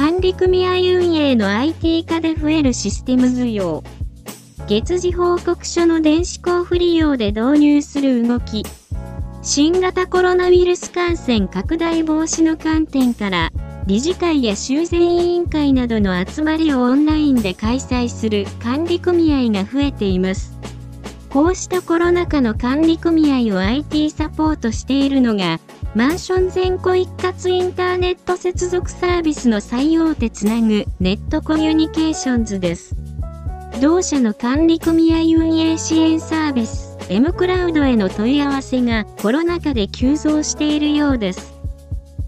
管理組合運営の IT 化で増えるシステム需要。月次報告書の電子交付利用で導入する動き。新型コロナウイルス感染拡大防止の観点から、理事会や修繕委員会などの集まりをオンラインで開催する管理組合が増えています。こうしたコロナ禍の管理組合を IT サポートしているのが、マンション全戸一括インターネット接続サービスの最大手つなぐネットコミュニケーションズです。同社の管理組合運営支援サービス M クラウドへの問い合わせがコロナ禍で急増しているようです。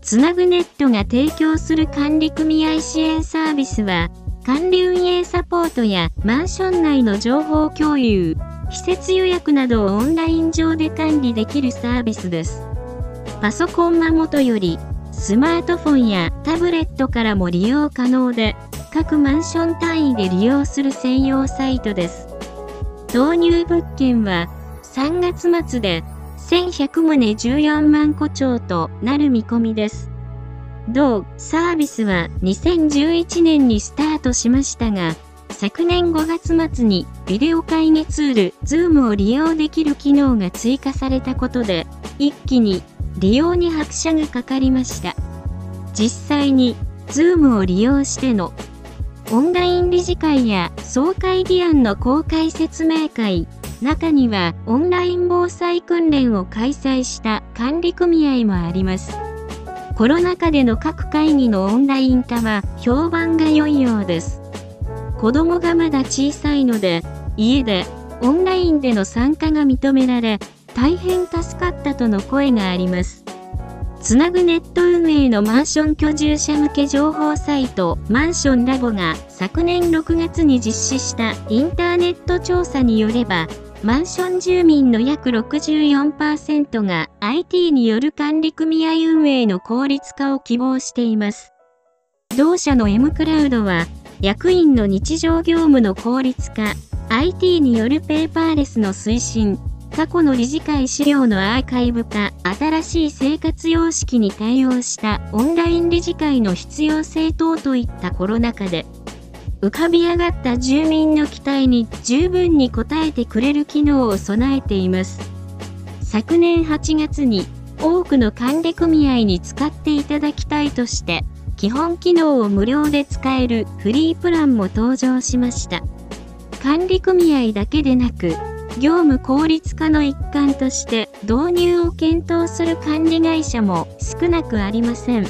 つなぐネットが提供する管理組合支援サービスは、管理運営サポートやマンション内の情報共有、施設予約などをオンライン上で管理できるサービスです。パソコンはもとより、スマートフォンやタブレットからも利用可能で、各マンション単位で利用する専用サイトです。導入物件は、3月末で1100棟14万戸超となる見込みです。同サービスは2011年にスタートしましたが、昨年5月末にビデオ会議ツール Zoom を利用できる機能が追加されたことで、一気に利用に拍車がかかりました。実際に、Zoom を利用してのオンライン理事会や総会議案の公開説明会、中にはオンライン防災訓練を開催した管理組合もあります。コロナ禍での各会議のオンライン化は評判が良いようです。子供がまだ小さいので、家でオンラインでの参加が認められ、大変助かったとの声があります。つなぐネット運営のマンション居住者向け情報サイトマンションラボが昨年6月に実施したインターネット調査によればマンション住民の約64%が IT による管理組合運営の効率化を希望しています。同社の M クラウドは役員の日常業務の効率化、IT によるペーパーレスの推進、過去の理事会資料のアーカイブ化、新しい生活様式に対応したオンライン理事会の必要性等といったコロナ禍で、浮かび上がった住民の期待に十分に応えてくれる機能を備えています。昨年8月に多くの管理組合に使っていただきたいとして、基本機能を無料で使えるフリープランも登場しました。管理組合だけでなく、業務効率化の一環として導入を検討する管理会社も少なくありません。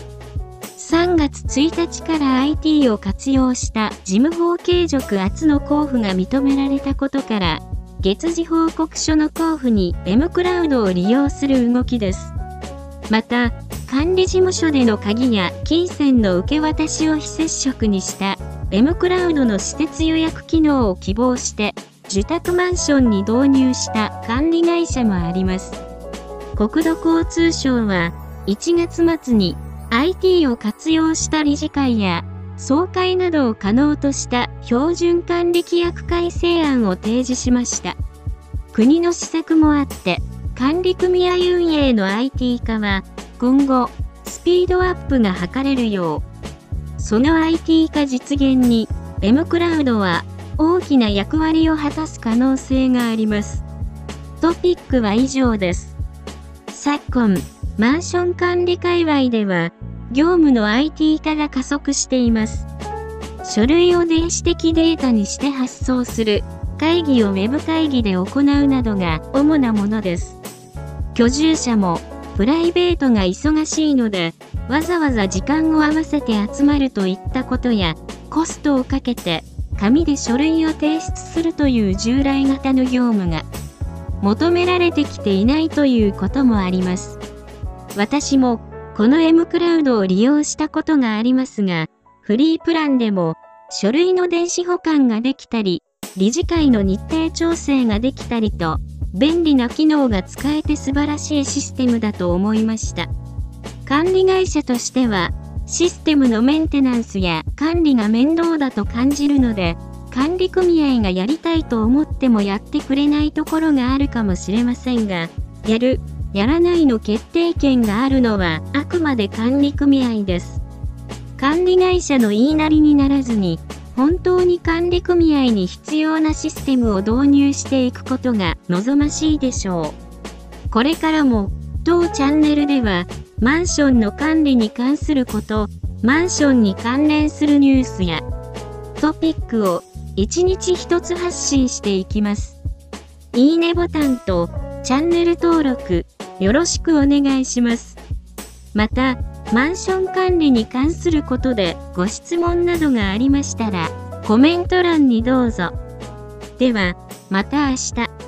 3月1日から IT を活用した事務法継続圧の交付が認められたことから、月次報告書の交付に M クラウドを利用する動きです。また、管理事務所での鍵や金銭の受け渡しを非接触にした M クラウドの施設予約機能を希望して受託マンションに導入した管理会社もあります。国土交通省は1月末に IT を活用した理事会や総会などを可能とした標準管理規約改正案を提示しました。国の施策もあって、管理組合運営の IT 化は今後スピードアップが図れるよう、その IT 化実現に M クラウドは大きな役割を果たす可能性があります。トピックは以上です。昨今、マンション管理界隈では、業務の IT 化が加速しています。書類を電子的データにして発送する、会議を Web 会議で行うなどが主なものです。居住者も、プライベートが忙しいので、わざわざ時間を合わせて集まるといったことや、コストをかけて紙で書類を提出するという従来型の業務が求められてきていないということもあります。私もこの M クラウドを利用したことがありますが、フリープランでも書類の電子保管ができたり、理事会の日程調整ができたりと、便利な機能が使えて素晴らしいシステムだと思いました。管理会社としては、システムのメンテナンスや管理が面倒だと感じるので、管理組合がやりたいと思ってもやってくれないところがあるかもしれませんが、やる、やらないの決定権があるのはあくまで管理組合です。管理会社の言いなりにならずに、本当に管理組合に必要なシステムを導入していくことが望ましいでしょう。これからも、当チャンネルでは、マンションの管理に関すること、マンションに関連するニュースや、トピックを1日1つ発信していきます。いいねボタンとチャンネル登録よろしくお願いします。また、マンション管理に関することでご質問などがありましたら、コメント欄にどうぞ。では、また明日。